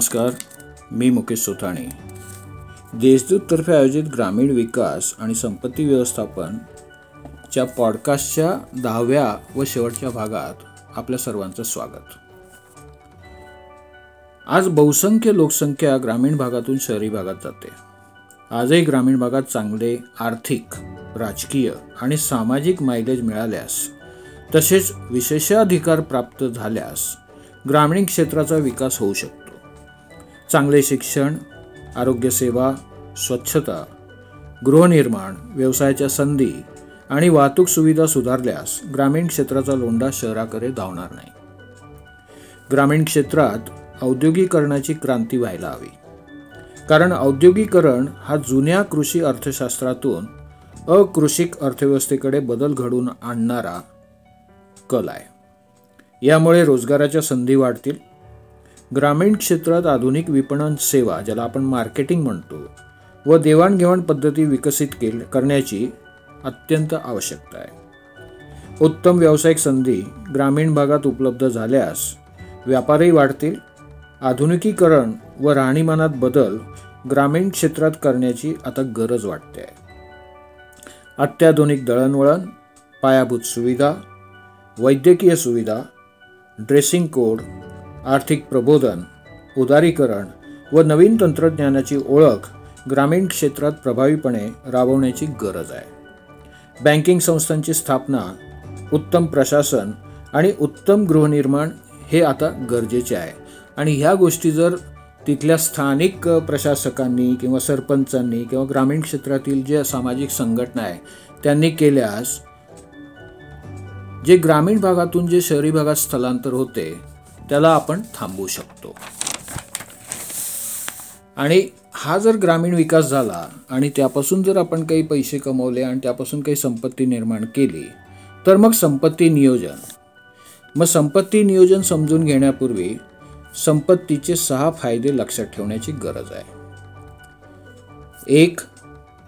नमस्कार मी मुकेश सोथाणे. देशदूततर्फे आयोजित ग्रामीण विकास आणि संपत्ती व्यवस्थापन च्या पॉडकास्टच्या दहाव्या व शेवटच्या भागात आपल्या सर्वांचं स्वागत. आज बहुसंख्य लोकसंख्या ग्रामीण भागातून शहरी भागात जाते. आजही ग्रामीण भागात चांगले आर्थिक राजकीय आणि सामाजिक मायलेज मिळाल्यास तसेच विशेषाधिकार प्राप्त झाल्यास ग्रामीण क्षेत्राचा विकास होऊ शकतो. चांगले शिक्षण आरोग्यसेवा स्वच्छता गृहनिर्माण व्यवसायाच्या संधी आणि वाहतूक सुविधा सुधारल्यास ग्रामीण क्षेत्राचा लोंढा शहराकडे धावणार नाही. ग्रामीण क्षेत्रात औद्योगिकरणाची क्रांती व्हायला हवी. कारण औद्योगिकरण हा जुन्या कृषी अर्थशास्त्रातून अकृषिक अर्थव्यवस्थेकडे बदल घडून आणणारा कल आहे. यामुळे रोजगाराच्या संधी वाढतील ग्रामीण क्षेत्रात आधुनिक विपणन सेवा ज्याला आपण मार्केटिंग म्हणतो व देवाणघेवाण पद्धती विकसित केल करण्याची अत्यंत आवश्यकता आहे. उत्तम व्यावसायिक संधी ग्रामीण भागात उपलब्ध झाल्यास व्यापारही वाढतील. आधुनिकीकरण व राहणीमानात बदल ग्रामीण क्षेत्रात करण्याची आता गरज वाटते अत्याधुनिक दळणवळण पायाभूत सुविधा वैद्यकीय सुविधा ड्रेसिंग कोड आर्थिक प्रबोधन उदारीकरण व नवीन तंत्रज्ञानाची ओळख ग्रामीण क्षेत्रात प्रभावीपणे राबवण्याची गरज आहे. बँकिंग संस्थांची स्थापना उत्तम प्रशासन आणि उत्तम गृहनिर्माण हे आता गरजेचे आहे. आणि ह्या गोष्टी जर तिथल्या स्थानिक प्रशासकांनी किंवा सरपंचांनी किंवा ग्रामीण क्षेत्रातील जे सामाजिक संघटना आहे त्यांनी केल्यास जे ग्रामीण भागातून जे शहरी भागात स्थलांतर होते त्याला आपण थांबवू शकतो. आणि हा जर ग्रामीण विकास झाला आणि त्यापासून जर आपण काही पैसे कमवले आणि त्यापासून काही संपत्ती निर्माण केली तर मग संपत्ती नियोजन. मग संपत्ती नियोजन समजून घेण्यापूर्वी संपत्तीचे सहा फायदे लक्षात ठेवण्याची गरज आहे. एक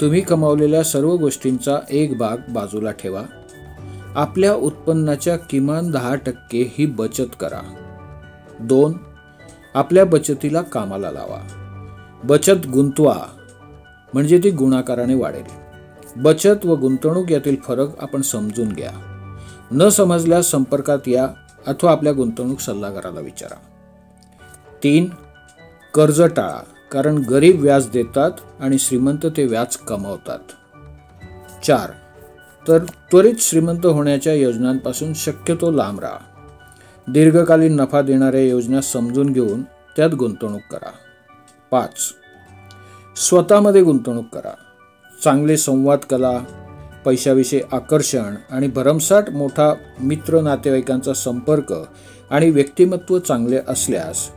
तुम्ही कमावलेल्या सर्व गोष्टींचा एक भाग बाजूला ठेवा. आपल्या उत्पन्नाच्या किमान दहा टक्के ही बचत करा. दोन आपल्या बचतीला कामाला लावा. बचत गुंतवा म्हणजे ती गुणाकाराने वाढेल. बचत व गुंतवणूक यातील फरक आपण समजून घ्या. न समजल्यास संपर्कात या अथवा आपल्या गुंतवणूक सल्लागाराला विचारा. तीन कर्ज टाळा कारण गरीब व्याज देतात आणि श्रीमंत ते व्याज कमावतात. चार तर त्वरित श्रीमंत होण्याच्या योजनांपासून शक्यतो लांब राहा. दीर्घकालीन नफा देणाऱ्या योजना समजून घेऊन त्यात गुंतवणूक करा. पाच. स्वतःमध्ये गुंतवणूक करा. चांगले संवाद कला पैशाविषयी आकर्षण आणि भरमसाठ मोठा मित्र नातेवाईकांचा संपर्क आणि व्यक्तिमत्व चांगले असल्यास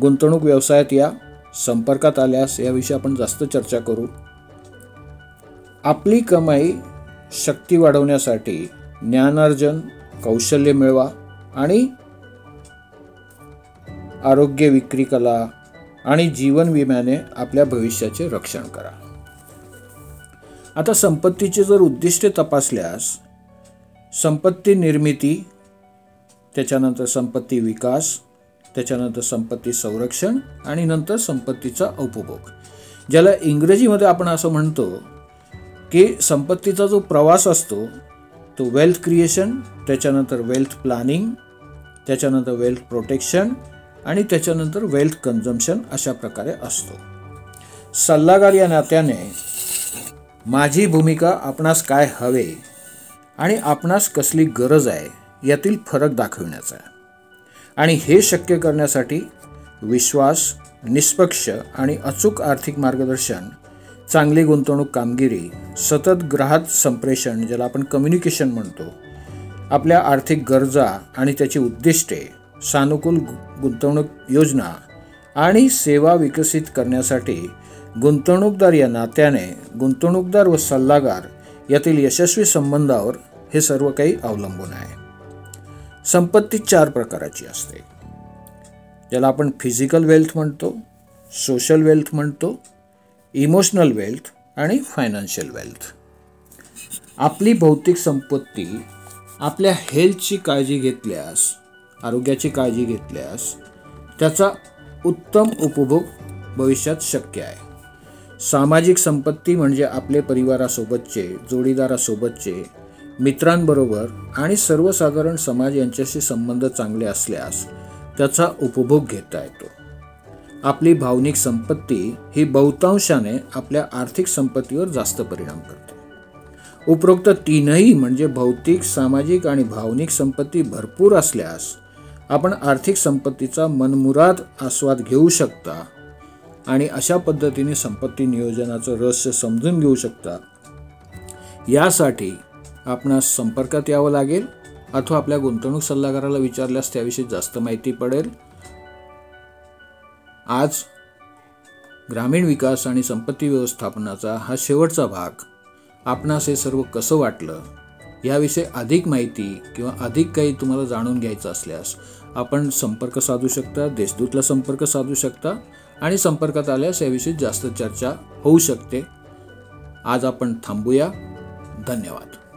गुंतवणूक व्यवसायात या संपर्कात आल्यास याविषयी आपण जास्त चर्चा करू. आपली कमाई शक्ती वाढवण्यासाठी ज्ञानार्जन कौशल्य मिळवा आणि आरोग्य विक्री कला आणि जीवन विम्याने आपल्या भविष्याचे रक्षण करा. आता संपत्तीचे जर उद्दिष्टे तपासल्यास संपत्ती निर्मिती त्याच्यानंतर संपत्ती विकास त्याच्यानंतर संपत्ती संरक्षण आणि नंतर संपत्तीचा उपभोग. ज्याला इंग्रजीमध्ये आपण असं म्हणतो की संपत्तीचा जो प्रवास असतो तो वेल्थ क्रिएशन त्याच्यानंतर वेल्थ प्लॅनिंग त्याच्यानंतर वेल्थ प्रोटेक्शन आणि त्याच्यानंतर वेल्थ कन्झम्शन अशा प्रकारे असतो. सल्लागार या नात्याने माझी भूमिका आपणास काय हवे आणि आपणास कसली गरज आहे यातील फरक दाखविण्याचा आहे. आणि हे शक्य करण्यासाठी विश्वास निष्पक्ष आणि अचूक आर्थिक मार्गदर्शन चांगली गुंतवणूक कामगिरी सतत ग्राहक संप्रेषण ज्याला आपण कम्युनिकेशन म्हणतो आपल्या आर्थिक गरजा आणि त्याची उद्दिष्टे सानुकूल गुंतवणूक योजना आणि सेवा विकसित करण्यासाठी गुंतवणूकदार या नात्याने गुंतवणूकदार व सल्लागार यातील यशस्वी संबंधावर हे सर्व काही अवलंबून आहे. संपत्ती चार प्रकाराची असते. ज्याला आपण फिजिकल वेल्थ म्हणतो सोशल वेल्थ म्हणतो इमोशनल वेल्थ आणि फायनान्शियल वेल्थ आपली भौतिक संपत्ती आपल्या हेल्थची काळजी घेतल्यास आरोग्याची काळजी घेतल्यास त्याचा उत्तम उपभोग भविष्यात शक्य आहे. सामाजिक संपत्ती म्हणजे आपले परिवारासोबतचे जोडीदारासोबतचे मित्रांबरोबर आणि सर्वसाधारण समाज यांच्याशी संबंध चांगले असल्यास त्याचा उपभोग घेता येतो. आपली भावनिक संपत्ती ही बहुतांशाने आपल्या आर्थिक संपत्तीवर जास्त परिणाम करते. उपरोक्त तीनही म्हणजे भौतिक सामाजिक आणि भावनिक संपत्ती भरपूर असल्यास आपण आर्थिक संपत्तीचा मनमुराद आस्वाद घेऊ शकता आणि अशा पद्धतीने संपत्ती नियोजनाचं रहस्य समजून घेऊ शकता. यासाठी आपणास संपर्कात यावं लागेल अथवा आपल्या गुंतवणूक सल्लागाराला विचारल्यास त्याविषयी जास्त माहिती पडेल. आज ग्रामीण विकास आणि संपत्ती व्यवस्थापनाचा हा शेवटचा भाग. आपणास हे सर्व कसं वाटलं याविषयी अधिक माहिती किंवा अधिक काही तुम्हाला जाणून घ्यायचं असल्यास आपण संपर्क साधू शकता देशदूतला संपर्क साधू शकता आणि संपर्कात आल्यास याविषयी जास्त चर्चा होऊ शकते. आज आपण थांबूया. धन्यवाद.